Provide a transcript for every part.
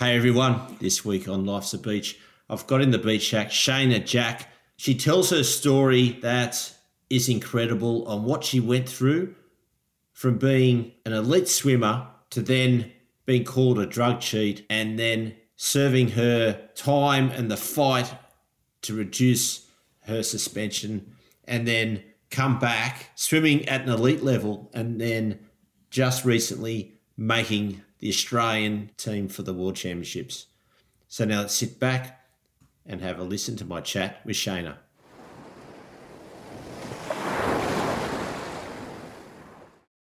Hey everyone, this week on Life's a Beach, I've got in the beach shack Shayna Jack. She tells her story that is incredible on what she went through from being an elite swimmer to then being called a drug cheat and then serving her time and the fight to reduce her suspension and then come back swimming at an elite level and then just recently making the Australian team for the World Championships. So now let's sit back and have a listen to my chat with Shayna.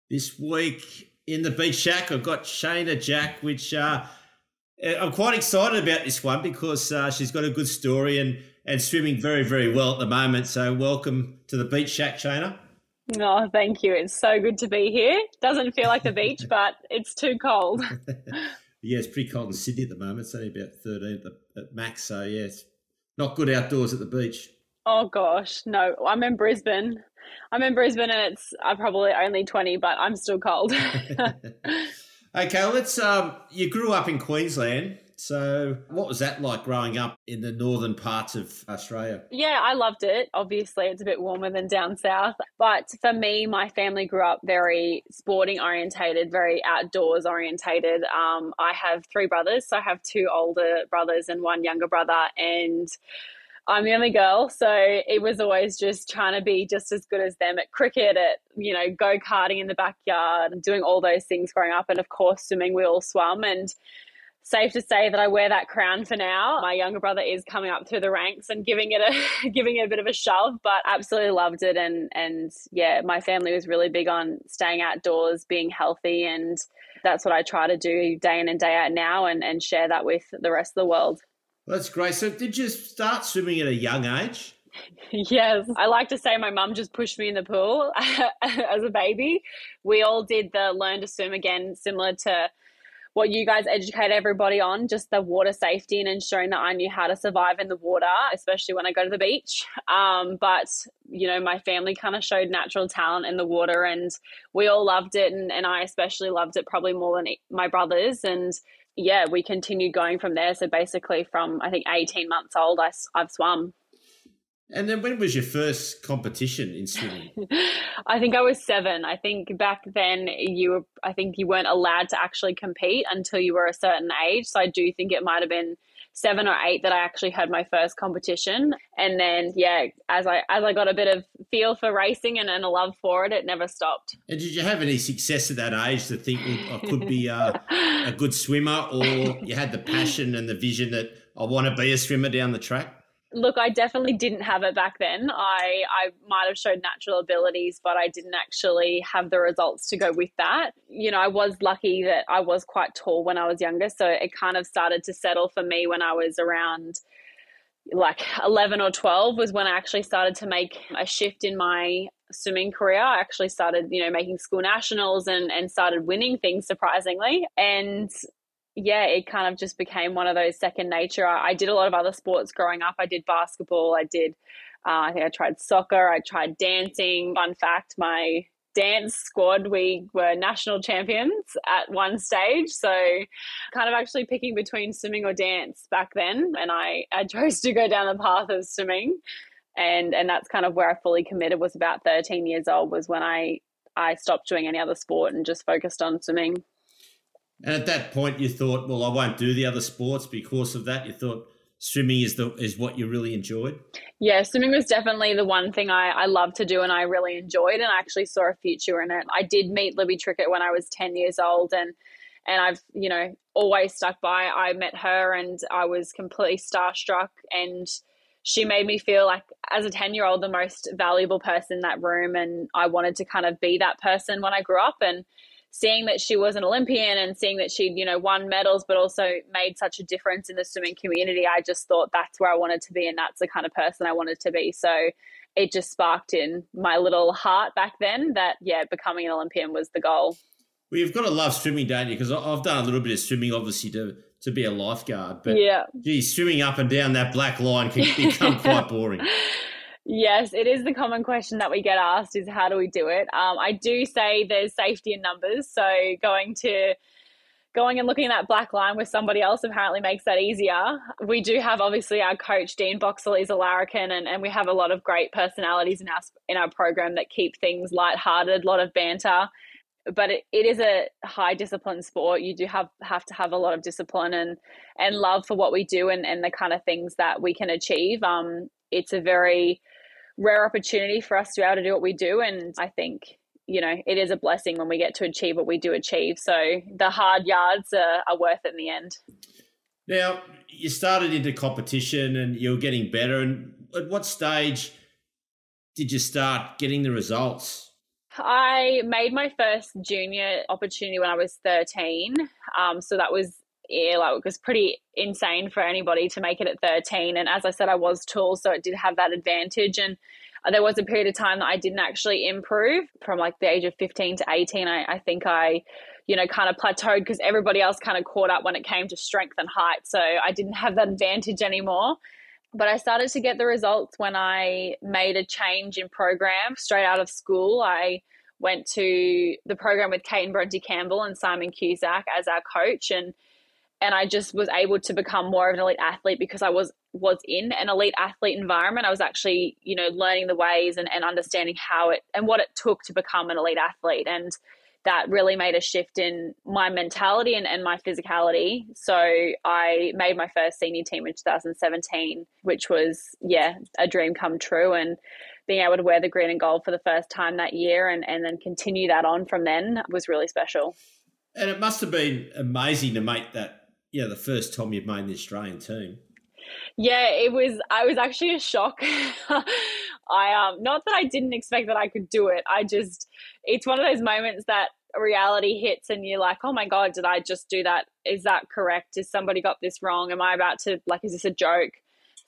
This week in the Beach Shack, I've got Shayna Jack, which uh, I'm quite excited about this one because uh, she's got a good story and, and swimming very, very well at the moment. So, welcome to the Beach Shack, Shayna. Oh, thank you. It's so good to be here. Doesn't feel like the beach, but it's too cold. yeah, it's pretty cold in Sydney at the moment. It's only about 13 at, the, at max. So, yeah, it's not good outdoors at the beach. Oh, gosh. No, I'm in Brisbane. I'm in Brisbane and it's I'm probably only 20, but I'm still cold. okay, let's. Um, you grew up in Queensland. So, what was that like growing up in the northern parts of Australia? Yeah, I loved it. Obviously, it's a bit warmer than down south. But for me, my family grew up very sporting orientated, very outdoors orientated. Um, I have three brothers. So, I have two older brothers and one younger brother. And I'm the only girl, so it was always just trying to be just as good as them at cricket, at you know, go karting in the backyard, and doing all those things growing up. And of course, swimming, we all swam, And safe to say that I wear that crown for now. My younger brother is coming up through the ranks and giving it a giving it a bit of a shove, but absolutely loved it. And and yeah, my family was really big on staying outdoors, being healthy, and that's what I try to do day in and day out now, and and share that with the rest of the world. That's great. So, did you start swimming at a young age? yes. I like to say my mum just pushed me in the pool as a baby. We all did the learn to swim again, similar to what you guys educate everybody on just the water safety and ensuring that I knew how to survive in the water, especially when I go to the beach. Um, but, you know, my family kind of showed natural talent in the water and we all loved it. And, and I especially loved it probably more than my brothers. And yeah, we continued going from there. So basically, from I think 18 months old, I, I've swum. And then when was your first competition in swimming? I think I was seven. I think back then you were, I think you weren't allowed to actually compete until you were a certain age. So I do think it might have been seven or eight that I actually had my first competition. And then, yeah, as I as I got a bit of feel for racing and, and a love for it, it never stopped. And did you have any success at that age to think I could be a, a good swimmer, or you had the passion and the vision that I want to be a swimmer down the track? Look, I definitely didn't have it back then. I, I might have showed natural abilities, but I didn't actually have the results to go with that. You know, I was lucky that I was quite tall when I was younger. So it kind of started to settle for me when I was around like 11 or 12 was when I actually started to make a shift in my swimming career. I actually started, you know, making school nationals and, and started winning things surprisingly. And yeah, it kind of just became one of those second nature. I, I, did a lot of other sports growing up. I did basketball. I did, uh, I think I tried soccer. I tried dancing. Fun fact, my dance squad, we were national champions at one stage. So kind of actually picking between swimming or dance back then. And I, I chose to go down the path of swimming. And, and that's kind of where I fully committed was about 13 years old was when I, I stopped doing any other sport and just focused on swimming. And at that point, you thought, well, I won't do the other sports because of that. You thought swimming is the is what you really enjoyed. Yeah, swimming was definitely the one thing I I loved to do and I really enjoyed, and I actually saw a future in it. I did meet Libby Trickett when I was ten years old, and and I've you know always stuck by. I met her, and I was completely starstruck and she made me feel like as a 10 year old the most valuable person in that room and i wanted to kind of be that person when i grew up and seeing that she was an olympian and seeing that she'd you know won medals but also made such a difference in the swimming community i just thought that's where i wanted to be and that's the kind of person i wanted to be so it just sparked in my little heart back then that yeah becoming an olympian was the goal well you've got to love swimming don't you because i've done a little bit of swimming obviously to to be a lifeguard. But yeah, geez, swimming up and down that black line can become quite boring. Yes, it is the common question that we get asked is how do we do it? Um, I do say there's safety in numbers, so going to going and looking at that black line with somebody else apparently makes that easier. We do have obviously our coach Dean Boxall is a larrikin, and, and we have a lot of great personalities in our in our program that keep things lighthearted, a lot of banter but it, it is a high discipline sport. You do have have to have a lot of discipline and and love for what we do and, and the kind of things that we can achieve. Um, it's a very rare opportunity for us to be able to do what we do, and I think you know it is a blessing when we get to achieve what we do achieve. So the hard yards are, are worth it in the end. Now you started into competition and you were getting better. And at what stage did you start getting the results? I made my first junior opportunity when I was 13. Um, so that was yeah, like it was pretty insane for anybody to make it at 13. And as I said, I was tall, so it did have that advantage. And uh, there was a period of time that I didn't actually improve from like the age of 15 to 18. I, I think I, you know, kind of plateaued because everybody else kind of caught up when it came to strength and height. So I didn't have that advantage anymore. But I started to get the results when I made a change in program straight out of school. I went to the program with Kate and Bronte Campbell and Simon Cusack as our coach and and I just was able to become more of an elite athlete because I was was in an elite athlete environment. I was actually, you know, learning the ways and, and understanding how it and what it took to become an elite athlete. And that really made a shift in my mentality and, and my physicality. So I made my first senior team in 2017, which was, yeah, a dream come true. And being able to wear the green and gold for the first time that year and, and then continue that on from then was really special. And it must have been amazing to make that, yeah, the first time you've made the Australian team. Yeah, it was. I was actually a shock. I um, not that I didn't expect that I could do it. I just, it's one of those moments that reality hits and you're like, oh my God, did I just do that? Is that correct? Is somebody got this wrong? Am I about to, like, is this a joke?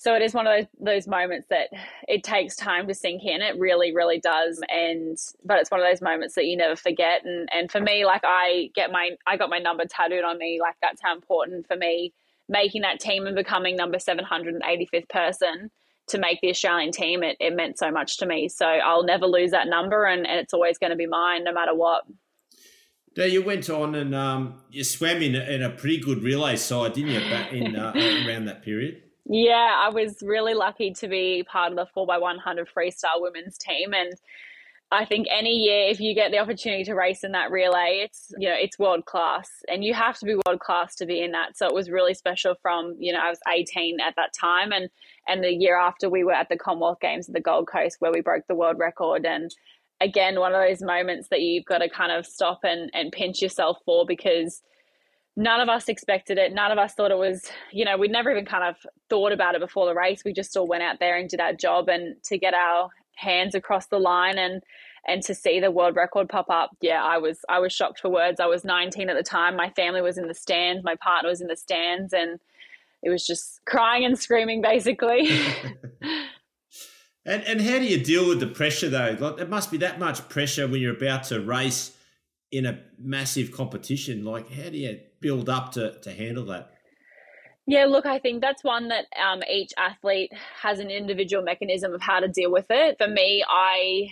So it is one of those, those moments that it takes time to sink in. It really, really does. And, but it's one of those moments that you never forget. And, and for me, like, I get my, I got my number tattooed on me. Like, that's how important for me making that team and becoming number 785th person to make the Australian team, it, it meant so much to me. So I'll never lose that number and, and it's always going to be mine no matter what. Now you went on and um, you swam in, in a pretty good relay side, didn't you, in uh, around that period? Yeah, I was really lucky to be part of the 4x100 freestyle women's team. And I think any year, if you get the opportunity to race in that relay, it's, you know, it's world class and you have to be world class to be in that. So it was really special from, you know, I was 18 at that time. And, and the year after we were at the Commonwealth Games at the Gold Coast where we broke the world record. And again, one of those moments that you've got to kind of stop and, and pinch yourself for because none of us expected it. None of us thought it was, you know, we'd never even kind of thought about it before the race. We just all went out there and did our job and to get our hands across the line and and to see the world record pop up yeah i was i was shocked for words i was 19 at the time my family was in the stands my partner was in the stands and it was just crying and screaming basically And and how do you deal with the pressure though? Like there must be that much pressure when you're about to race in a massive competition. Like how do you build up to to handle that? Yeah, look, I think that's one that um, each athlete has an individual mechanism of how to deal with it. For me, I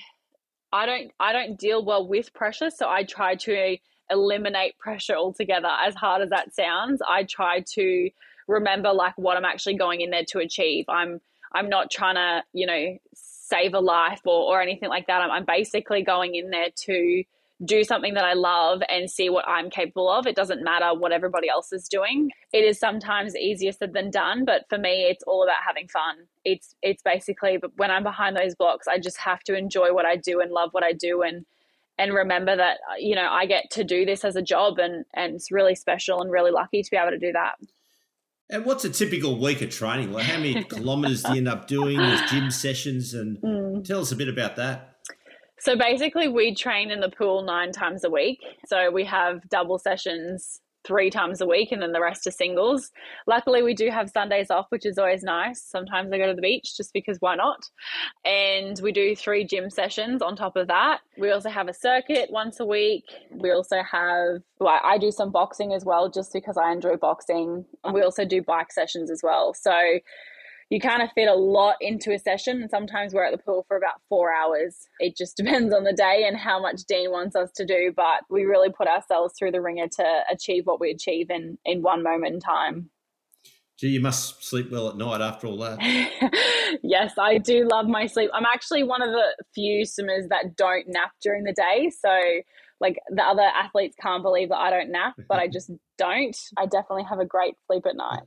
I don't I don't deal well with pressure, so I try to eliminate pressure altogether. As hard as that sounds, I try to remember like what I'm actually going in there to achieve. I'm I'm not trying to, you know, save a life or, or anything like that. I'm, I'm basically going in there to do something that I love and see what I'm capable of. It doesn't matter what everybody else is doing. It is sometimes easier said than done, but for me it's all about having fun. It's it's basically when I'm behind those blocks, I just have to enjoy what I do and love what I do and and remember that you know, I get to do this as a job and and it's really special and really lucky to be able to do that. And what's a typical week of training? Like how many kilometres do you end up doing? There's gym sessions, and mm. tell us a bit about that. So basically, we train in the pool nine times a week. So we have double sessions three times a week and then the rest are singles. Luckily, we do have Sundays off, which is always nice. Sometimes I go to the beach just because why not? And we do three gym sessions on top of that. We also have a circuit once a week. We also have, well, I do some boxing as well just because I enjoy boxing. We also do bike sessions as well. So you kind of fit a lot into a session. And sometimes we're at the pool for about four hours. It just depends on the day and how much Dean wants us to do. But we really put ourselves through the ringer to achieve what we achieve in, in one moment in time. Gee, you must sleep well at night after all that. yes, I do love my sleep. I'm actually one of the few swimmers that don't nap during the day. So, like, the other athletes can't believe that I don't nap, but I just don't. I definitely have a great sleep at night.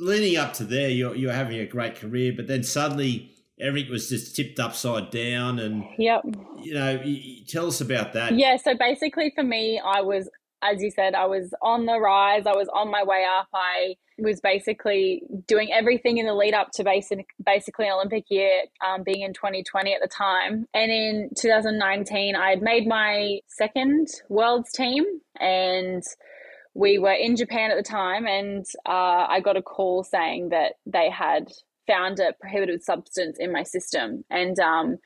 Leading up to there, you're you're having a great career, but then suddenly everything was just tipped upside down, and yep, you know, tell us about that. Yeah, so basically for me, I was, as you said, I was on the rise. I was on my way up. I was basically doing everything in the lead up to basic, basically Olympic year, um, being in 2020 at the time. And in 2019, I had made my second world's team and we were in Japan at the time, and uh, I got a call saying that they had found a prohibited substance in my system. And, um,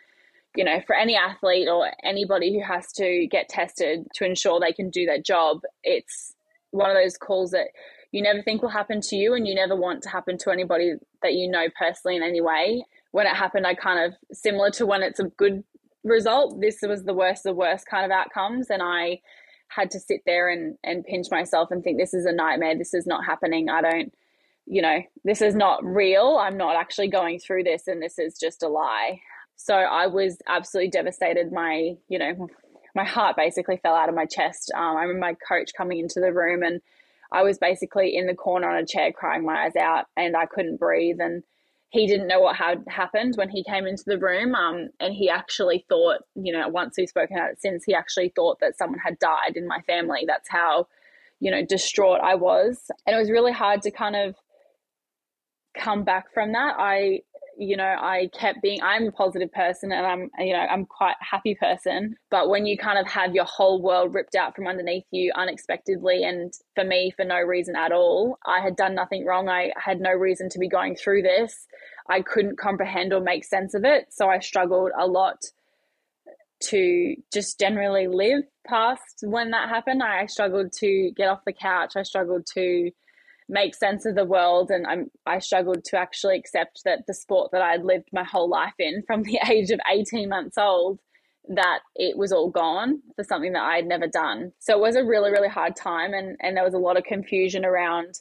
you know, for any athlete or anybody who has to get tested to ensure they can do their job, it's one of those calls that you never think will happen to you and you never want to happen to anybody that you know personally in any way. When it happened, I kind of, similar to when it's a good result, this was the worst of the worst kind of outcomes. And I, had to sit there and, and pinch myself and think this is a nightmare. This is not happening. I don't, you know, this is not real. I'm not actually going through this and this is just a lie. So I was absolutely devastated. My, you know, my heart basically fell out of my chest. Um, I remember my coach coming into the room and I was basically in the corner on a chair crying my eyes out and I couldn't breathe. And he didn't know what had happened when he came into the room. Um, and he actually thought, you know, once we've spoken about it since, he actually thought that someone had died in my family. That's how, you know, distraught I was. And it was really hard to kind of come back from that. I you know, I kept being, I'm a positive person and I'm, you know, I'm quite happy person. But when you kind of have your whole world ripped out from underneath you unexpectedly, and for me, for no reason at all, I had done nothing wrong. I had no reason to be going through this. I couldn't comprehend or make sense of it. So I struggled a lot to just generally live past when that happened. I struggled to get off the couch. I struggled to make sense of the world and I'm, I struggled to actually accept that the sport that I had lived my whole life in from the age of 18 months old that it was all gone for something that I had never done. So it was a really, really hard time and, and there was a lot of confusion around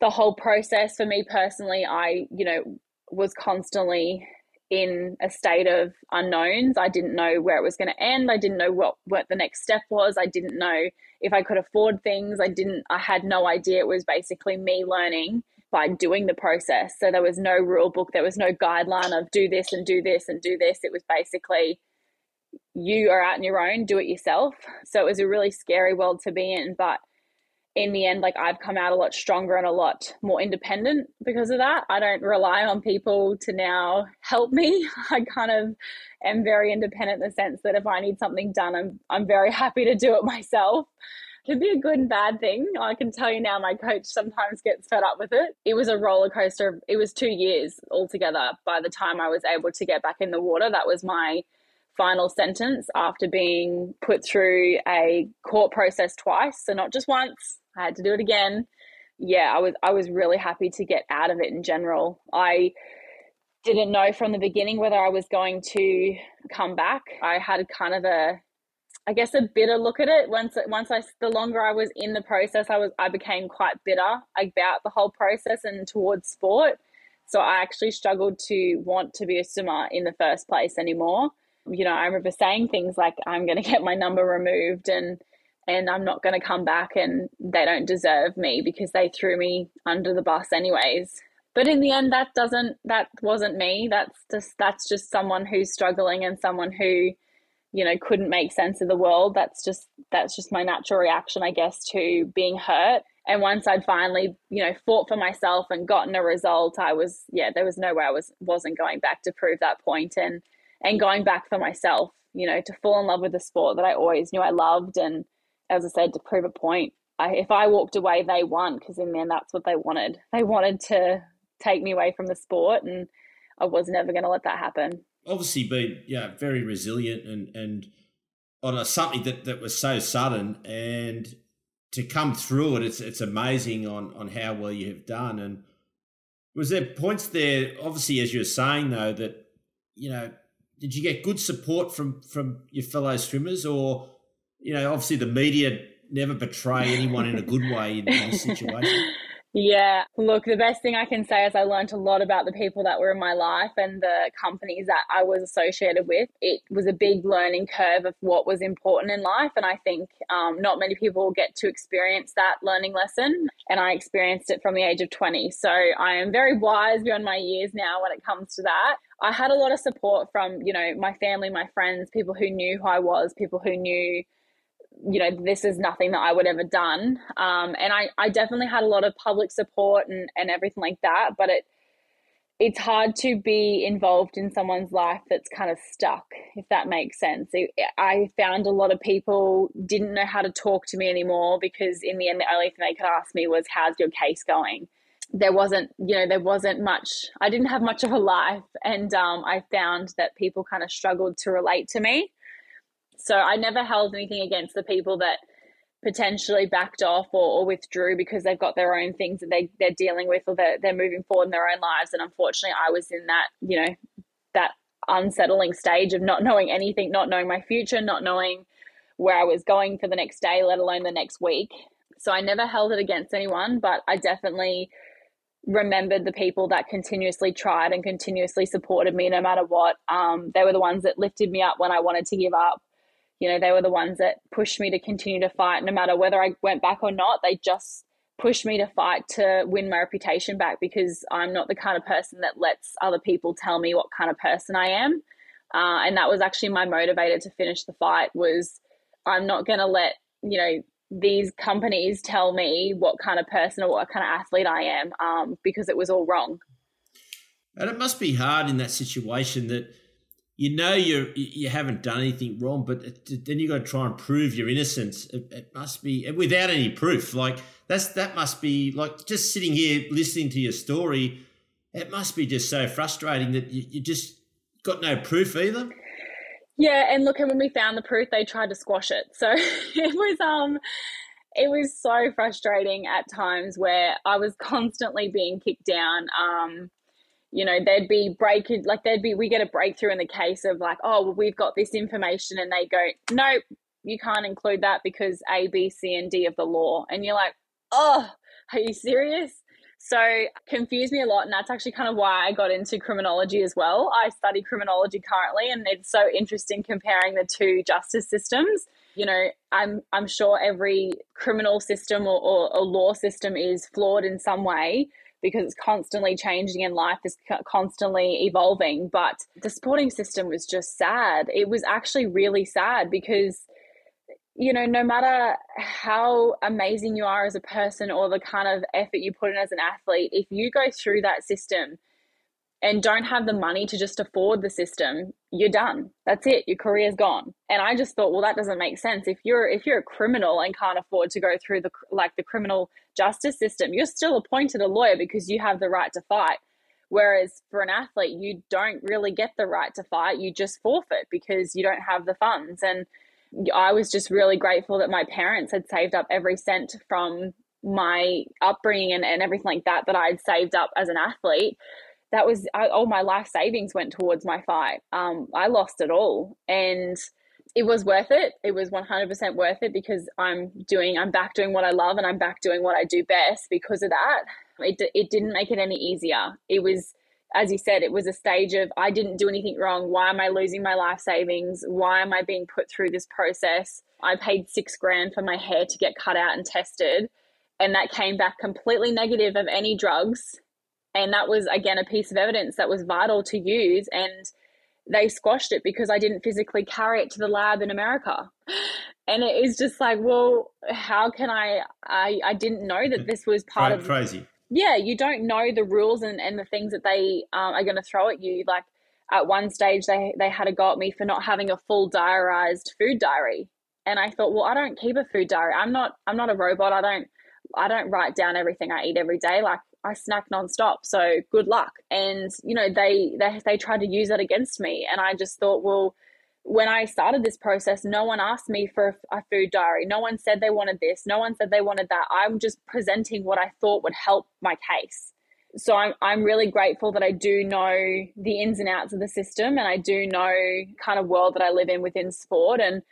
the whole process. For me personally, I, you know, was constantly in a state of unknowns. I didn't know where it was going to end. I didn't know what, what the next step was. I didn't know if I could afford things. I didn't, I had no idea. It was basically me learning by doing the process. So there was no rule book, there was no guideline of do this and do this and do this. It was basically you are out on your own, do it yourself. So it was a really scary world to be in. But in the end, like I've come out a lot stronger and a lot more independent because of that. I don't rely on people to now help me. I kind of am very independent in the sense that if I need something done, I'm I'm very happy to do it myself. It can be a good and bad thing. I can tell you now, my coach sometimes gets fed up with it. It was a roller coaster. It was two years altogether by the time I was able to get back in the water. That was my final sentence after being put through a court process twice. So, not just once, I had to do it again. Yeah, I was I was really happy to get out of it in general. I didn't know from the beginning whether I was going to come back. I had kind of a I guess a bitter look at it. Once once I the longer I was in the process, I was I became quite bitter about the whole process and towards sport. So I actually struggled to want to be a swimmer in the first place anymore. You know, I remember saying things like I'm going to get my number removed and and I'm not going to come back and they don't deserve me because they threw me under the bus anyways. But in the end that doesn't that wasn't me. That's just that's just someone who's struggling and someone who you know, couldn't make sense of the world. That's just that's just my natural reaction, I guess, to being hurt. And once I'd finally, you know, fought for myself and gotten a result, I was yeah, there was no way I was wasn't going back to prove that point and and going back for myself, you know, to fall in love with the sport that I always knew I loved and as I said, to prove a point. I, if I walked away, they won because in the end, that's what they wanted. They wanted to take me away from the sport, and I was never going to let that happen obviously been yeah very resilient and and on a, something that, that was so sudden and to come through it it's it's amazing on on how well you have done and was there points there obviously as you're saying though that you know did you get good support from from your fellow swimmers or you know obviously the media never betray anyone in a good way in, this situation yeah, look, the best thing I can say is I learned a lot about the people that were in my life and the companies that I was associated with. It was a big learning curve of what was important in life. And I think um, not many people get to experience that learning lesson. And I experienced it from the age of 20. So I am very wise beyond my years now when it comes to that. I had a lot of support from, you know, my family, my friends, people who knew who I was, people who knew you know, this is nothing that I would ever done. Um, and I, I definitely had a lot of public support and, and everything like that, but it, it's hard to be involved in someone's life that's kind of stuck, if that makes sense. It, I found a lot of people didn't know how to talk to me anymore because in the end, the only thing they could ask me was, how's your case going? There wasn't, you know, there wasn't much, I didn't have much of a life. And um, I found that people kind of struggled to relate to me. So I never held anything against the people that potentially backed off or, or, withdrew because they've got their own things that they, they're dealing with or they're, they're moving forward in their own lives. And unfortunately, I was in that, you know, that unsettling stage of not knowing anything, not knowing my future, not knowing where I was going for the next day, let alone the next week. So I never held it against anyone, but I definitely remembered the people that continuously tried and continuously supported me no matter what. Um, they were the ones that lifted me up when I wanted to give up you know, they were the ones that pushed me to continue to fight no matter whether I went back or not. They just pushed me to fight to win my reputation back because I'm not the kind of person that lets other people tell me what kind of person I am. Uh, and that was actually my motivator to finish the fight was I'm not going to let, you know, these companies tell me what kind of person or what kind of athlete I am um, because it was all wrong. And it must be hard in that situation that you know you you haven't done anything wrong, but then you got to try and prove your innocence. It, it, must be without any proof. Like that's that must be like just sitting here listening to your story. It must be just so frustrating that you, you just got no proof either. Yeah, and look, and when we found the proof, they tried to squash it. So it was um, it was so frustrating at times where I was constantly being kicked down. Um, you know, there'd be break like there'd be we get a breakthrough in the case of like, oh, well, we've got this information, and they go, nope, you can't include that because A, B, C, and D of the law, and you're like, oh, are you serious? So confused me a lot, and that's actually kind of why I got into criminology as well. I study criminology currently, and it's so interesting comparing the two justice systems. You know, I'm I'm sure every criminal system or, or, or law system is flawed in some way, because it's constantly changing and life is constantly evolving. But the sporting system was just sad. It was actually really sad because, you know, no matter how amazing you are as a person or the kind of effort you put in as an athlete, if you go through that system, and don't have the money to just afford the system, you're done. That's it. Your career's gone. And I just thought, well, that doesn't make sense. If you're if you're a criminal and can't afford to go through the like the criminal justice system, you're still appointed a lawyer because you have the right to fight. Whereas for an athlete, you don't really get the right to fight. You just forfeit because you don't have the funds. And I was just really grateful that my parents had saved up every cent from my upbringing and, and everything like that that I'd saved up as an athlete that was I, all my life savings went towards my fight. Um, I lost it all, and it was worth it. It was 100% worth it because I'm doing, I'm back doing what I love and I'm back doing what I do best because of that. It, it didn't make it any easier. It was, as you said, it was a stage of I didn't do anything wrong. Why am I losing my life savings? Why am I being put through this process? I paid six grand for my hair to get cut out and tested. And that came back completely negative of any drugs and that was again a piece of evidence that was vital to use and they squashed it because I didn't physically carry it to the lab in America. And it is just like, well, how can I? I, I didn't know that this was part of crazy. Yeah, you don't know the rules and, and the things that they um, are going to throw at you. Like at one stage, they they had a go at me for not having a full diarized food diary, and I thought, well, I don't keep a food diary. I'm not I'm not a robot. I don't I don't write down everything I eat every day. Like I snack nonstop. So good luck. And you know, they they they tried to use that against me, and I just thought, well, when I started this process, no one asked me for a food diary. No one said they wanted this. No one said they wanted that. I'm just presenting what I thought would help my case. So I'm I'm really grateful that I do know the ins and outs of the system, and I do know kind of world that I live in within sport, and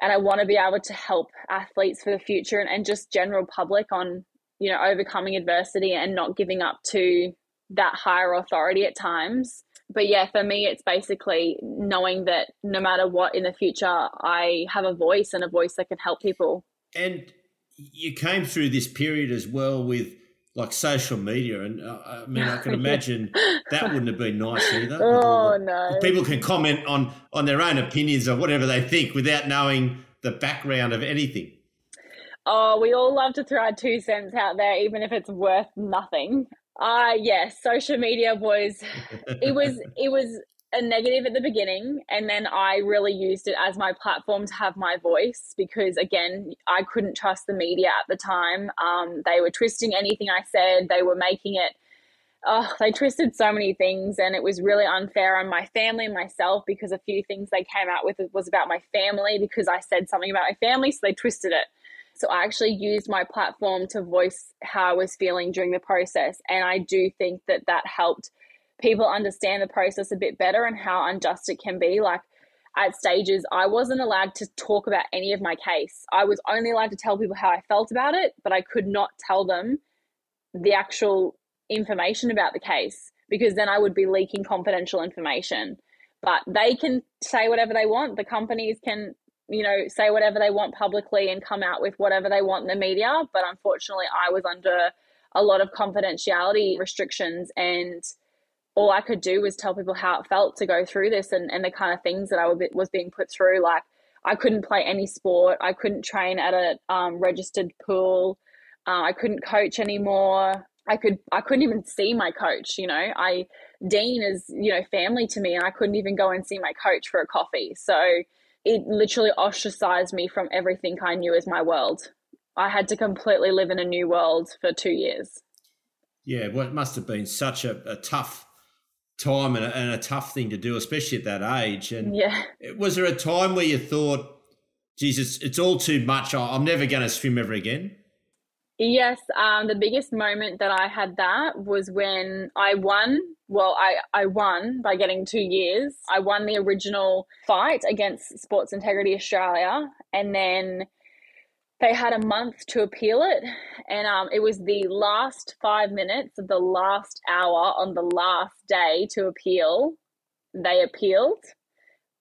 and I want to be able to help athletes for the future and, and just general public on you know overcoming adversity and not giving up to that higher authority at times. But yeah for me it's basically knowing that no matter what in the future i have a voice and a voice that can help people. And you came through this period as well with like social media and uh, i mean i can imagine that wouldn't have been nice either. Oh no. people can comment on on their own opinions or whatever they think without knowing the background of anything Oh, we all love to throw our two cents out there, even if it's worth nothing. Uh yes, social media was it was it was a negative at the beginning and then I really used it as my platform to have my voice because again I couldn't trust the media at the time. Um, they were twisting anything I said, they were making it oh, they twisted so many things and it was really unfair on my family and myself because a few things they came out with was about my family because I said something about my family, so they twisted it. So I actually used my platform to voice how I was feeling during the process. And I do think that that helped people understand the process a bit better and how unjust it can be. Like at stages, I wasn't allowed to talk about any of my case. I was only allowed to tell people how I felt about it, but I could not tell them the actual information about the case because then I would be leaking confidential information. But they can say whatever they want. The companies can you know, say whatever they want publicly and come out with whatever they want in the media. But unfortunately, I was under a lot of confidentiality restrictions and all I could do was tell people how it felt to go through this and, and the kind of things that I was being put through. Like I couldn't play any sport. I couldn't train at a um, registered pool. Uh, I couldn't coach anymore. I could I couldn't even see my coach. You know, I Dean is you know family to me, and I couldn't even go and see my coach for a coffee. So it literally ostracized me from everything I knew as my world. I had to completely live in a new world for two years. Yeah, well, it must have been such a, a tough time and a, and a, tough thing to do, especially at that age. And yeah, was there a time where you thought, Jesus, it's all too much. I'm never going to swim ever again? Yes, um, the biggest moment that I had that was when I won well, I, I won by getting two years. I won the original fight against Sports Integrity Australia, and then they had a month to appeal it. And um, it was the last five minutes of the last hour on the last day to appeal. They appealed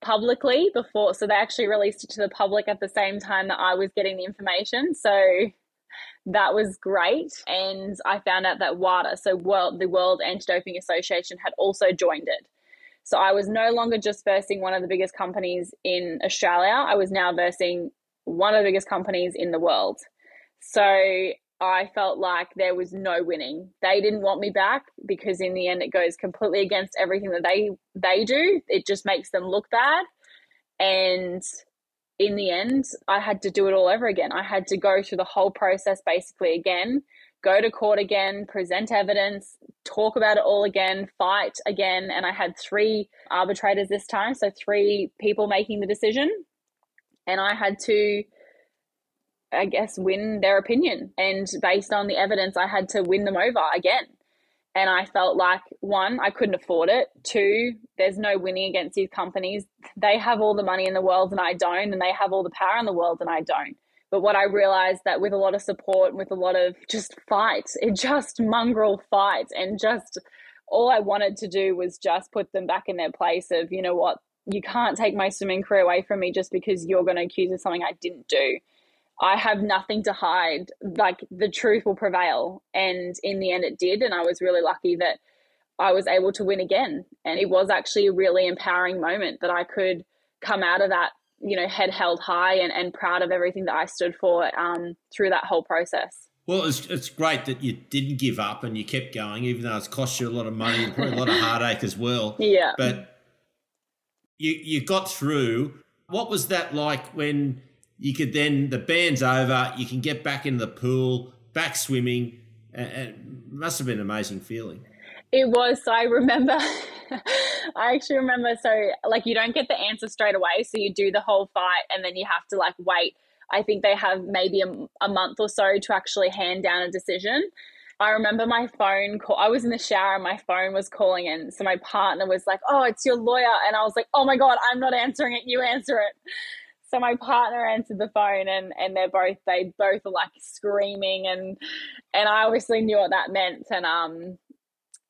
publicly before, so they actually released it to the public at the same time that I was getting the information. So that was great. And I found out that WADA, so world, the World Anti-Doping Association, had also joined it. So I was no longer just versing one of the biggest companies in Australia. I was now versing one of the biggest companies in the world. So I felt like there was no winning. They didn't want me back because in the end it goes completely against everything that they they do. It just makes them look bad. And in the end, I had to do it all over again. I had to go through the whole process basically again, go to court again, present evidence, talk about it all again, fight again. And I had three arbitrators this time, so three people making the decision. And I had to, I guess, win their opinion. And based on the evidence, I had to win them over again. And I felt like one, I couldn't afford it. Two, there's no winning against these companies. They have all the money in the world and I don't, and they have all the power in the world and I don't. But what I realized that with a lot of support, with a lot of just fight, it just mongrel fight, and just all I wanted to do was just put them back in their place of, you know what, you can't take my swimming career away from me just because you're going to accuse of something I didn't do. I have nothing to hide. Like the truth will prevail. And in the end, it did. And I was really lucky that I was able to win again. And it was actually a really empowering moment that I could come out of that, you know, head held high and, and proud of everything that I stood for um, through that whole process. Well, it's, it's great that you didn't give up and you kept going, even though it's cost you a lot of money and probably a lot of heartache as well. Yeah. But you you got through. What was that like when you could then the band's over, you can get back in the pool, back swimming, it must have been an amazing feeling. It was. So I remember, I actually remember. So like you don't get the answer straight away, so you do the whole fight, and then you have to like wait I think they have maybe a, a month or so to actually hand down a decision. I remember my phone call. I was in the shower and my phone was calling in. So my partner was like, Oh, it's your lawyer. And I was like, Oh my God, I'm not answering it. You answer it. So my partner answered the phone and, and they're both, they both are like screaming and, and I obviously knew what that meant. And, um,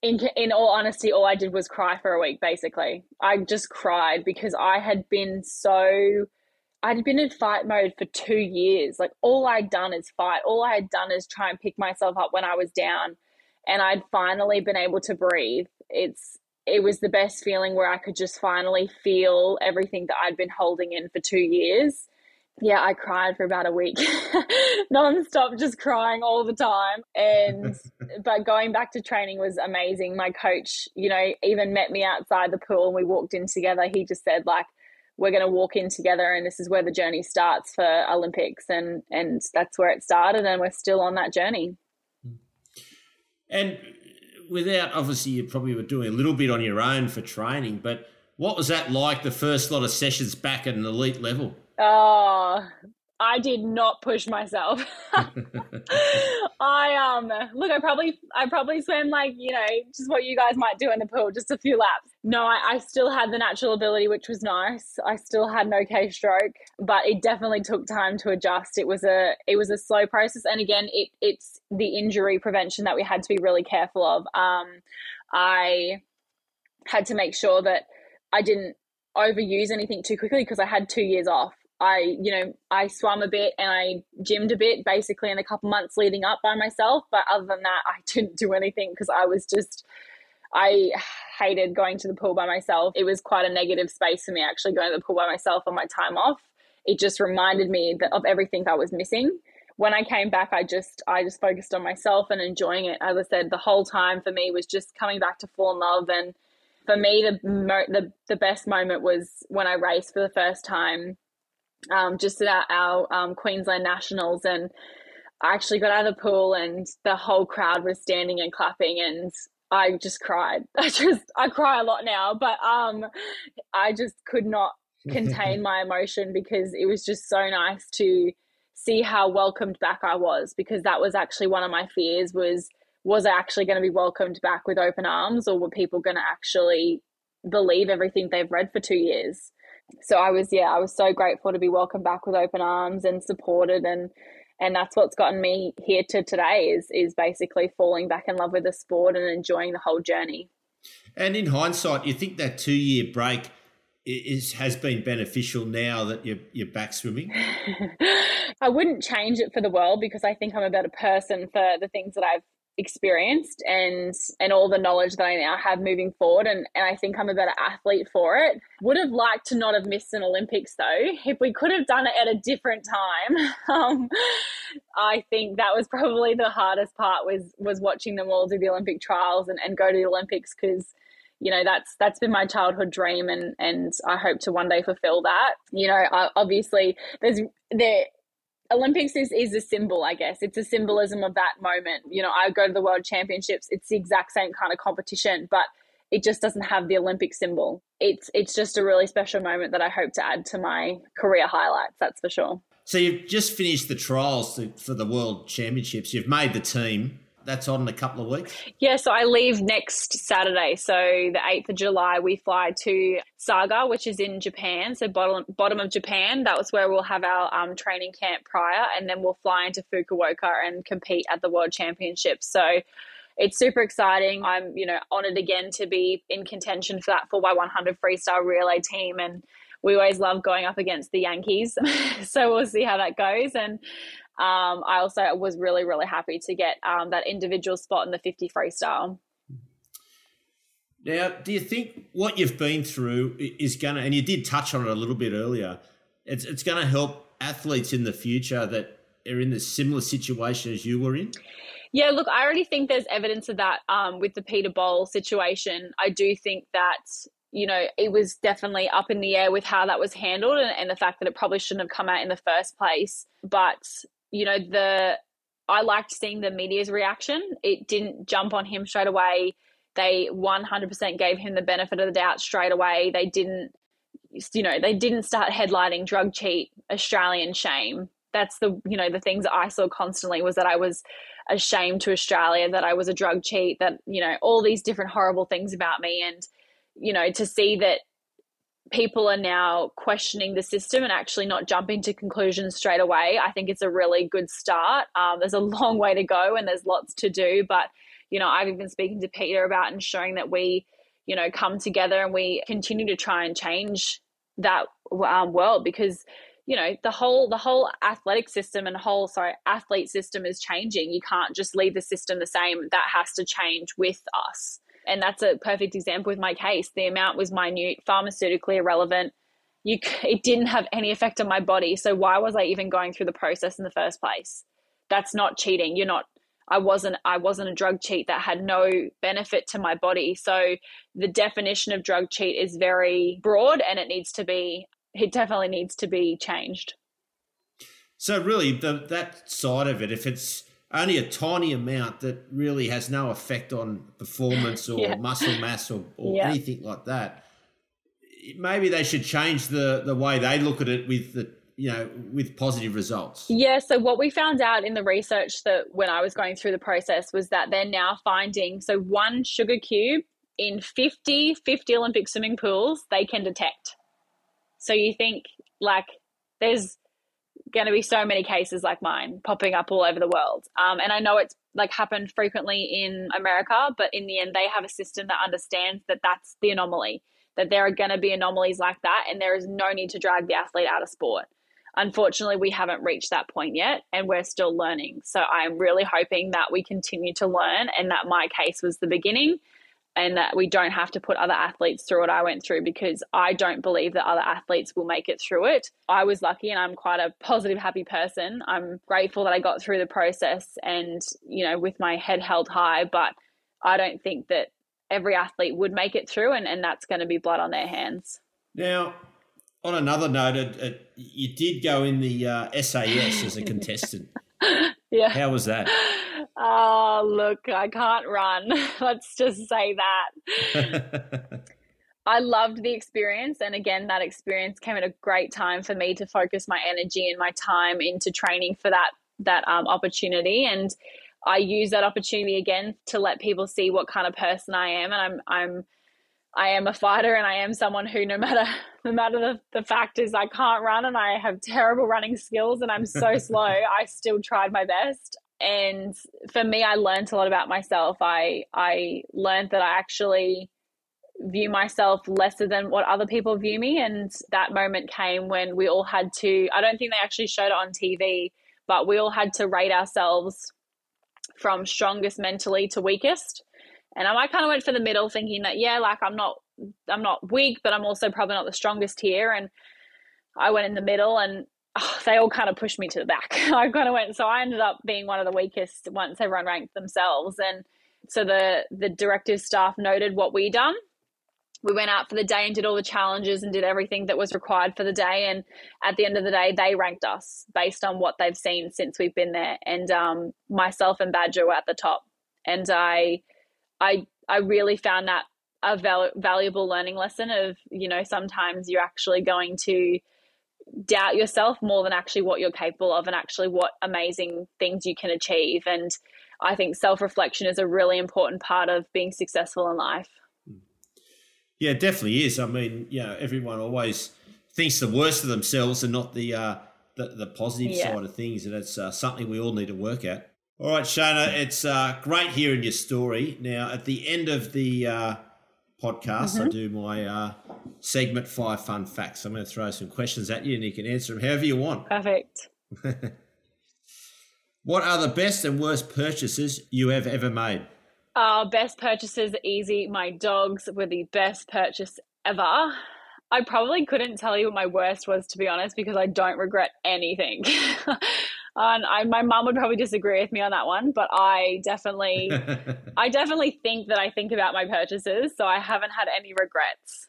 in, in all honesty, all I did was cry for a week, basically. I just cried because I had been so I'd been in fight mode for two years. Like all I'd done is fight. All I had done is try and pick myself up when I was down. And I'd finally been able to breathe. It's it was the best feeling where I could just finally feel everything that I'd been holding in for two years. Yeah, I cried for about a week, non-stop, just crying all the time. And but going back to training was amazing. My coach, you know, even met me outside the pool and we walked in together. He just said like we're going to walk in together and this is where the journey starts for olympics and and that's where it started and we're still on that journey and without obviously you probably were doing a little bit on your own for training but what was that like the first lot of sessions back at an elite level? Oh I did not push myself. I um look, I probably I probably swam like you know just what you guys might do in the pool, just a few laps. No, I, I still had the natural ability, which was nice. I still had an okay stroke, but it definitely took time to adjust. It was a it was a slow process, and again, it it's the injury prevention that we had to be really careful of. Um, I had to make sure that I didn't overuse anything too quickly because I had two years off I, you know, I swam a bit and I gymmed a bit basically in a couple months leading up by myself. But other than that, I didn't do anything because I was just, I hated going to the pool by myself. It was quite a negative space for me actually going to the pool by myself on my time off. It just reminded me that of everything I was missing. When I came back, I just I just focused on myself and enjoying it. As I said, the whole time for me was just coming back to fall in love. And for me, the the the best moment was when I raced for the first time um, just at our, our um, Queensland Nationals, and I actually got out of the pool, and the whole crowd was standing and clapping, and I just cried. I just I cry a lot now, but um, I just could not contain my emotion because it was just so nice to see how welcomed back I was because that was actually one of my fears was was I actually going to be welcomed back with open arms or were people going to actually believe everything they've read for 2 years so I was yeah I was so grateful to be welcomed back with open arms and supported and and that's what's gotten me here to today is is basically falling back in love with the sport and enjoying the whole journey. And in hindsight, you think that two year break is has been beneficial now that you're you're back swimming? I wouldn't change it for the world because I think I'm a better person for the things that I've experienced and and all the knowledge that I now have moving forward and, and I think I'm a better athlete for it. Would have liked to not have missed an Olympics though. If we could have done it at a different time, um, I think that was probably the hardest part was was watching them all do the Olympic trials and, and go to the Olympics because you know that's that's been my childhood dream and and I hope to one day fulfill that. You know, I, obviously there's there Olympics is, is a symbol, I guess. It's a symbolism of that moment. You know, I go to the World Championships, it's the exact same kind of competition, but it just doesn't have the Olympic symbol. It's it's just a really special moment that I hope to add to my career highlights, that's for sure. So you've just finished the trials for the World Championships. You've made the team that's on in a couple of weeks? Yeah, so I leave next Saturday. So the 8th of July, we fly to Saga, which is in Japan. So bottom, bottom of Japan. That was where we'll have our um, training camp prior. And then we'll fly into Fukuoka and compete at the World Championships. So it's super exciting. I'm, you know, honored again to be in contention for that 4x100 freestyle relay team. And we always love going up against the Yankees. so we'll see how that goes. And um, I also was really, really happy to get um, that individual spot in the 50 freestyle. Now, do you think what you've been through is going to, and you did touch on it a little bit earlier, it's, it's going to help athletes in the future that are in the similar situation as you were in? Yeah, look, I already think there's evidence of that um, with the Peter Bol situation. I do think that, you know, it was definitely up in the air with how that was handled and, and the fact that it probably shouldn't have come out in the first place. But, you know, the I liked seeing the media's reaction. It didn't jump on him straight away. They 100% gave him the benefit of the doubt straight away. They didn't, you know, they didn't start headlining drug cheat, Australian shame. That's the, you know, the things I saw constantly was that I was ashamed to Australia, that I was a drug cheat, that, you know, all these different horrible things about me. And, you know, to see that people are now questioning the system and actually not jumping to conclusions straight away, I think it's a really good start. Um, there's a long way to go and there's lots to do, but you know, I've been speaking to Peter about ensuring that we, you know, come together and we continue to try and change that um, world because you know the whole the whole athletic system and whole sorry athlete system is changing. You can't just leave the system the same. That has to change with us and that's a perfect example with my case. The amount was minute pharmaceutically irrelevant. You it didn't have any effect on my body. So why was i even going through the process in the first place? That's not cheating. You're not I wasn't I wasn't a drug cheat that had no benefit to my body. So the definition of drug cheat is very broad and it needs to be it definitely needs to be changed. So really the that side of it if it's only a tiny amount that really has no effect on performance or yeah. muscle mass or, or yeah. anything like that maybe they should change the the way they look at it with the you know, with positive results? Yeah. So what we found out in the research that when I was going through the process was that they're now finding so one sugar cube in 50, 50 Olympic swimming pools they can detect. So you think like there's going to be so many cases like mine popping up all over the world. Um, and I know it's like happened frequently in America, but in the end, they have a system that understands that that's the anomaly, that there are going to be anomalies like that, and there is no need to drag the athlete out of sport. Unfortunately, we haven't reached that point yet and we're still learning. So I'm really hoping that we continue to learn and that my case was the beginning and that we don't have to put other athletes through what I went through because I don't believe that other athletes will make it through it. I was lucky and I'm quite a positive, happy person. I'm grateful that I got through the process and, you know, with my head held high, but I don't think that every athlete would make it through and, and that's going to be blood on their hands. Now, on another note, it, it, you did go in the uh, SAS as a contestant. yeah. How was that? Oh, look, I can't run. Let's just say that. I loved the experience. And again, that experience came at a great time for me to focus my energy and my time into training for that, that um, opportunity. And I use that opportunity again to let people see what kind of person I am. And I'm, I'm, I am a fighter and I am someone who no matter no matter the, the fact is I can't run and I have terrible running skills and I'm so slow, I still tried my best. And for me I learned a lot about myself. I I learned that I actually view myself lesser than what other people view me and that moment came when we all had to I don't think they actually showed it on TV, but we all had to rate ourselves from strongest mentally to weakest and I kind of went for the middle, thinking that yeah, like I'm not I'm not weak, but I'm also probably not the strongest here. And I went in the middle, and oh, they all kind of pushed me to the back. I kind of went, so I ended up being one of the weakest once everyone ranked themselves. And so the the directive staff noted what we done. We went out for the day and did all the challenges and did everything that was required for the day. And at the end of the day, they ranked us based on what they've seen since we've been there. And um, myself and Badger were at the top. And I I I really found that a val- valuable learning lesson of you know sometimes you're actually going to doubt yourself more than actually what you're capable of and actually what amazing things you can achieve. And i think self-reflection is a really important part of being successful in life. Yeah it definitely is. I mean you know everyone always thinks the worst of themselves and not the uh the, the positive yeah. side of things and it's uh, something we all need to work at all right, Shayna, it's uh, great hearing your story. Now, at the end of the uh, podcast, mm-hmm. I do my uh, segment five fun facts. I'm going to throw some questions at you and you can answer them however you want. Perfect. what are the best and worst purchases you have ever made? Uh, best purchases easy. My dogs were the best purchase ever. I probably couldn't tell you what my worst was, to be honest, because I don't regret anything. and I, my mum would probably disagree with me on that one, but I definitely, I definitely think that I think about my purchases, so I haven't had any regrets.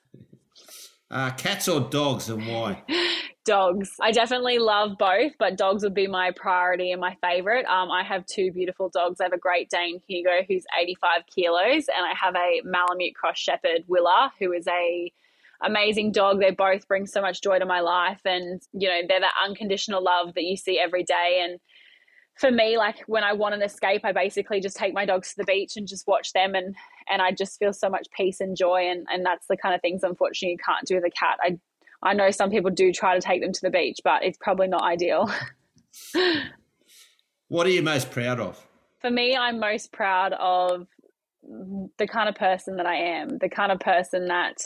Uh, cats or dogs, and why? dogs. I definitely love both, but dogs would be my priority and my favorite. Um, I have two beautiful dogs. I have a Great Dane Hugo, who's 85 kilos, and I have a Malamute Cross Shepherd Willa, who is a amazing dog. They both bring so much joy to my life. And, you know, they're that unconditional love that you see every day. And for me, like when I want an escape, I basically just take my dogs to the beach and just watch them and and I just feel so much peace and joy and, and that's the kind of things unfortunately you can't do with a cat. I I know some people do try to take them to the beach, but it's probably not ideal. what are you most proud of? For me, I'm most proud of the kind of person that I am, the kind of person that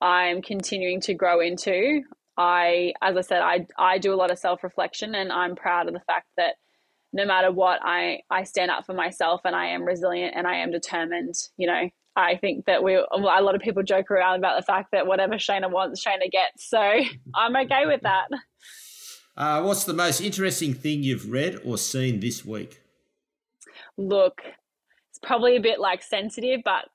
I'm continuing to grow into. I, as I said, I, I do a lot of self reflection and I'm proud of the fact that no matter what, I, I stand up for myself and I am resilient and I am determined. You know, I think that we, a lot of people joke around about the fact that whatever Shayna wants, Shayna gets. So I'm okay with that. Uh, what's the most interesting thing you've read or seen this week? Look, it's probably a bit like sensitive, but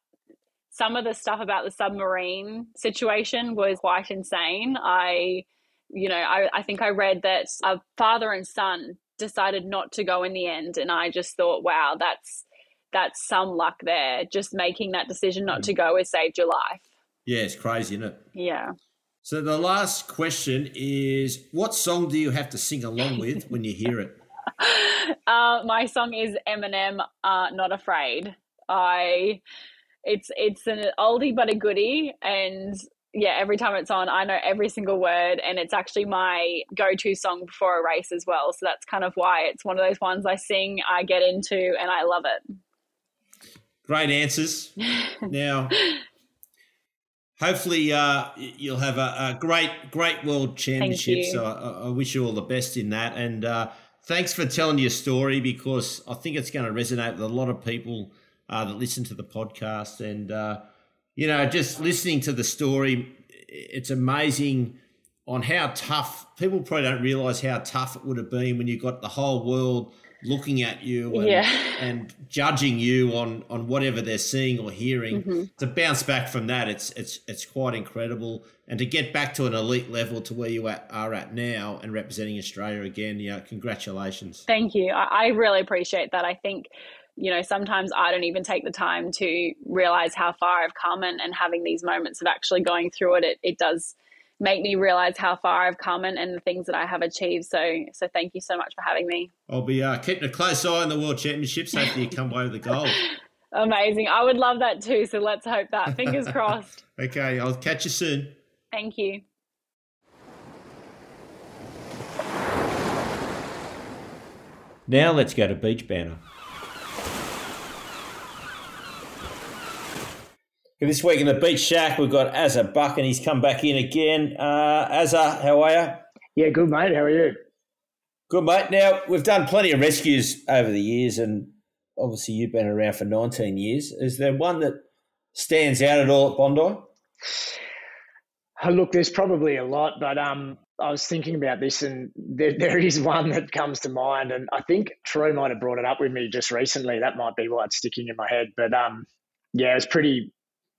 some of the stuff about the submarine situation was quite insane. I, you know, I, I think I read that a father and son decided not to go in the end, and I just thought, wow, that's that's some luck there. Just making that decision not to go has saved your life. Yeah, it's crazy, isn't it? Yeah. So the last question is, what song do you have to sing along with when you hear it? Uh, my song is Eminem, uh, "Not Afraid." I it's it's an oldie but a goodie. And yeah every time it's on i know every single word and it's actually my go-to song before a race as well. So that's kind of why it's one of those ones i sing i get into and i love it. Great answers. Now hopefully uh, you'll have a, a, great great world championship. So I, I, wish you all the best in that. And uh, thanks for telling your story because i think it's going to resonate with a lot of people uh, that listen to the podcast. And, uh, you know, just listening to the story, it's amazing on how tough people probably don't realize how tough it would have been when you got the whole world looking at you and, yeah. and judging you on on whatever they're seeing or hearing mm-hmm. to bounce back from that it's it's it's quite incredible and to get back to an elite level to where you at, are at now and representing australia again yeah congratulations thank you i, I really appreciate that i think you know, sometimes I don't even take the time to realize how far I've come and, and having these moments of actually going through it, it, it does make me realize how far I've come and, and the things that I have achieved. So, so thank you so much for having me. I'll be uh, keeping a close eye on the World Championships. Hopefully, you come away with the gold. Amazing. I would love that too. So let's hope that. Fingers crossed. okay. I'll catch you soon. Thank you. Now let's go to Beach Banter. This week in the Beach Shack, we've got Azza Buck, and he's come back in again. Uh, Azza, how are you? Yeah, good, mate. How are you? Good, mate. Now, we've done plenty of rescues over the years, and obviously you've been around for 19 years. Is there one that stands out at all at Bondi? Oh, look, there's probably a lot, but um, I was thinking about this, and there, there is one that comes to mind, and I think Troy might have brought it up with me just recently. That might be why it's sticking in my head, but um, yeah, it was pretty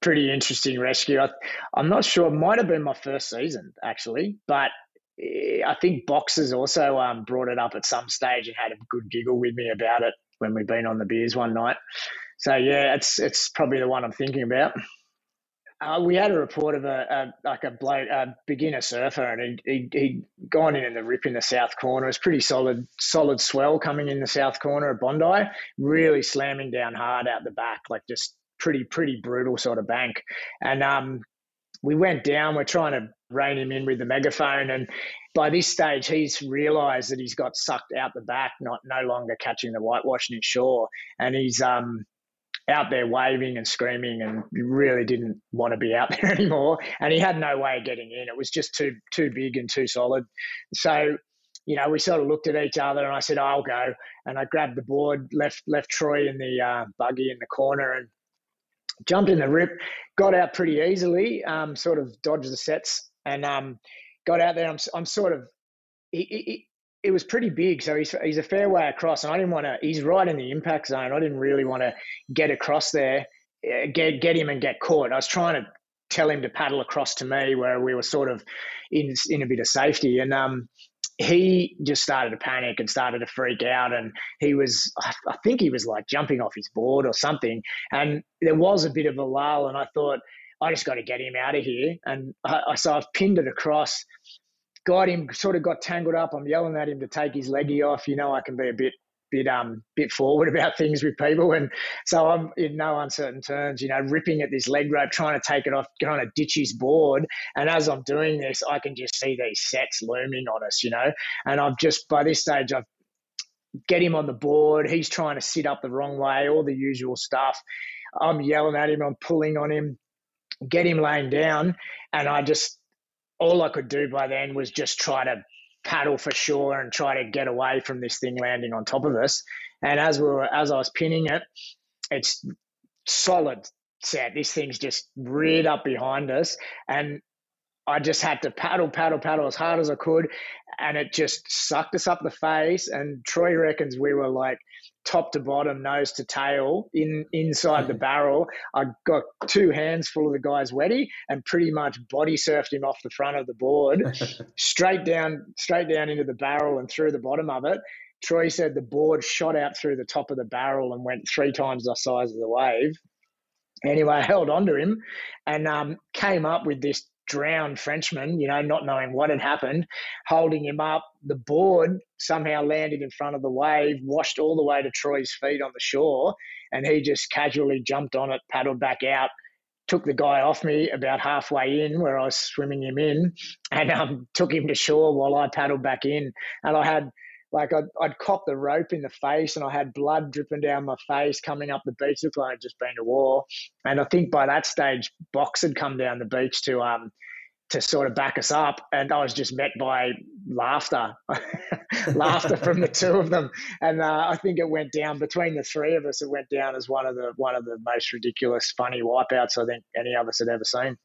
pretty interesting rescue. I, am not sure. It might have been my first season actually, but eh, I think Boxers also um, brought it up at some stage and had a good giggle with me about it when we've been on the beers one night. So yeah, it's it's probably the one I'm thinking about. Uh, we had a report of a, a like a a beginner surfer, and he he he gone in in the rip in the south corner. It's pretty solid, solid swell coming in the south corner of Bondi, really slamming down hard out the back, like just pretty pretty brutal sort of bank. And um, we went down. We're trying to rein him in with the megaphone, and by this stage, he's realised that he's got sucked out the back, not no longer catching the whitewash in shore, and he's um, out there waving and screaming, and really didn't want to be out there anymore. And he had no way of getting in. It was just too too big and too solid. So you know, we sort of looked at each other, and I said, "I'll go," and I grabbed the board, left left Troy in the uh, buggy in the corner, and jumped in the rip, got out pretty easily, um, sort of dodged the sets, and um, got out there. I'm, I'm sort of, he, he, it was pretty big, so he's he's a fair way across, and I didn't want to. He's right in the impact zone. I didn't really want to get across there, eh, get get him and get caught. I was trying to tell him to paddle across to me where we were sort of in in a bit of safety, and um, he just started to panic and started to freak out. And he was, I think he was like jumping off his board or something. And there was a bit of a lull. And I thought, I just got to get him out of here. And I, I so I've pinned it across, got him, sort of got tangled up. I'm yelling at him to take his leggy off. You know, I can be a bit bit um bit forward about things with people. And so I'm in no uncertain terms you know ripping at this leg rope trying to take it off trying to ditch his board. And as I'm doing this I can just see these sets looming on us you know. And I've just by this stage I've get him on the board. He's trying to sit up the wrong way all the usual stuff. I'm yelling at him I'm pulling on him get him laying down. And I just all I could do by then was just try to paddle for shore and try to get away from this thing landing on top of us. And as we were, as I was pinning it, it's solid set. This thing's just reared up behind us, and I just had to paddle, paddle, paddle as hard as I could, and it just sucked us up the face. And Troy reckons we were like top to bottom, nose to tail, in inside the barrel. I got two hands full of the guy's weddy and pretty much body surfed him off the front of the board, straight down, straight down into the barrel and through the bottom of it. Troy said the board shot out through the top of the barrel and went three times the size of the wave. Anyway, I held on to him and um, came up with this drowned Frenchman, you know, not knowing what had happened, holding him up. The board somehow landed in front of the wave, washed all the way to Troy's feet on the shore, and he just casually jumped on it, paddled back out, took the guy off me about halfway in where I was swimming him in, and um, took him to shore while I paddled back in. And I had like I'd, I'd copped the rope in the face and I had blood dripping down my face coming up the beach. Looked like I'd just been to war. And I think by that stage, Box had come down the beach to um to sort of back us up. And I was just met by laughter, laughter from the two of them. And uh, I think it went down between the three of us. It went down as one of the one of the most ridiculous, funny wipeouts I think any of us had ever seen.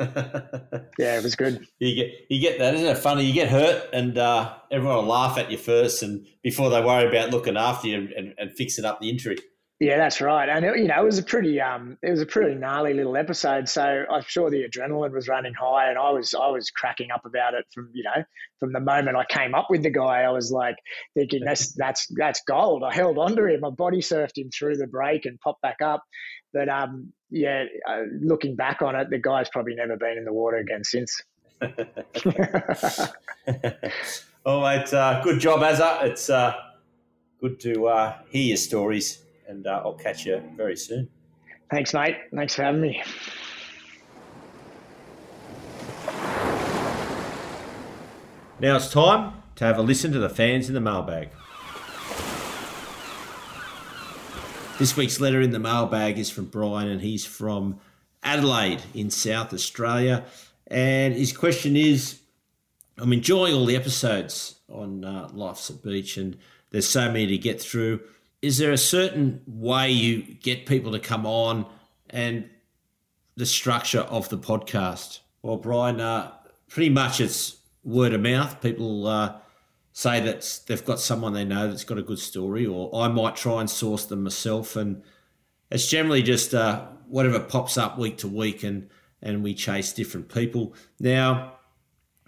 Yeah, it was good. You get you get that, isn't it funny? You get hurt, and uh, everyone will laugh at you first, and before they worry about looking after you and, and fixing up the injury. Yeah, that's right. And it, you know, it was a pretty um, it was a pretty gnarly little episode. So I'm sure the adrenaline was running high, and I was I was cracking up about it from you know from the moment I came up with the guy. I was like thinking that's that's that's gold. I held on to him. I body surfed him through the break and popped back up. But um, yeah, uh, looking back on it, the guy's probably never been in the water again since. oh, mate, uh, good job, Azza. It's uh, good to uh, hear your stories and uh, I'll catch you very soon. Thanks, mate. Thanks for having me. Now it's time to have a listen to the fans in the mailbag. This week's letter in the mailbag is from Brian, and he's from Adelaide in South Australia. And his question is I'm enjoying all the episodes on uh, Life's a Beach, and there's so many to get through is there a certain way you get people to come on and the structure of the podcast? Well, Brian, uh, pretty much it's word of mouth. People uh, say that they've got someone they know that's got a good story, or I might try and source them myself. And it's generally just uh, whatever pops up week to week, and and we chase different people. Now,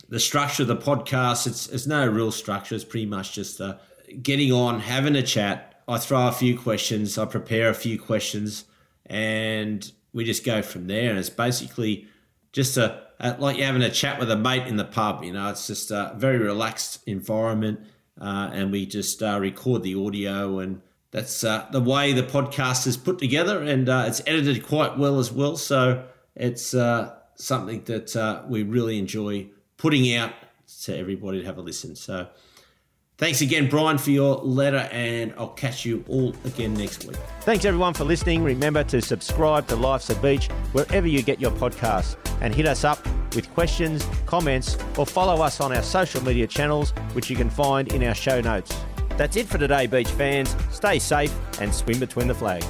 the structure of the podcast, it's, it's no real structure. It's pretty much just uh, getting on, having a chat, I throw a few questions, I prepare a few questions, and we just go from there. And it's basically just a, a like you're having a chat with a mate in the pub. You know, it's just a very relaxed environment, uh, and we just uh, record the audio, and that's uh, the way the podcast is put together, and uh, it's edited quite well as well. So it's uh, something that uh, we really enjoy putting out to everybody to have a listen. So Thanks again, Brian, for your letter, and I'll catch you all again next week. Thanks everyone for listening. Remember to subscribe to Life's a Beach wherever you get your podcasts and hit us up with questions, comments, or follow us on our social media channels, which you can find in our show notes. That's it for today, beach fans. Stay safe and swim between the flags.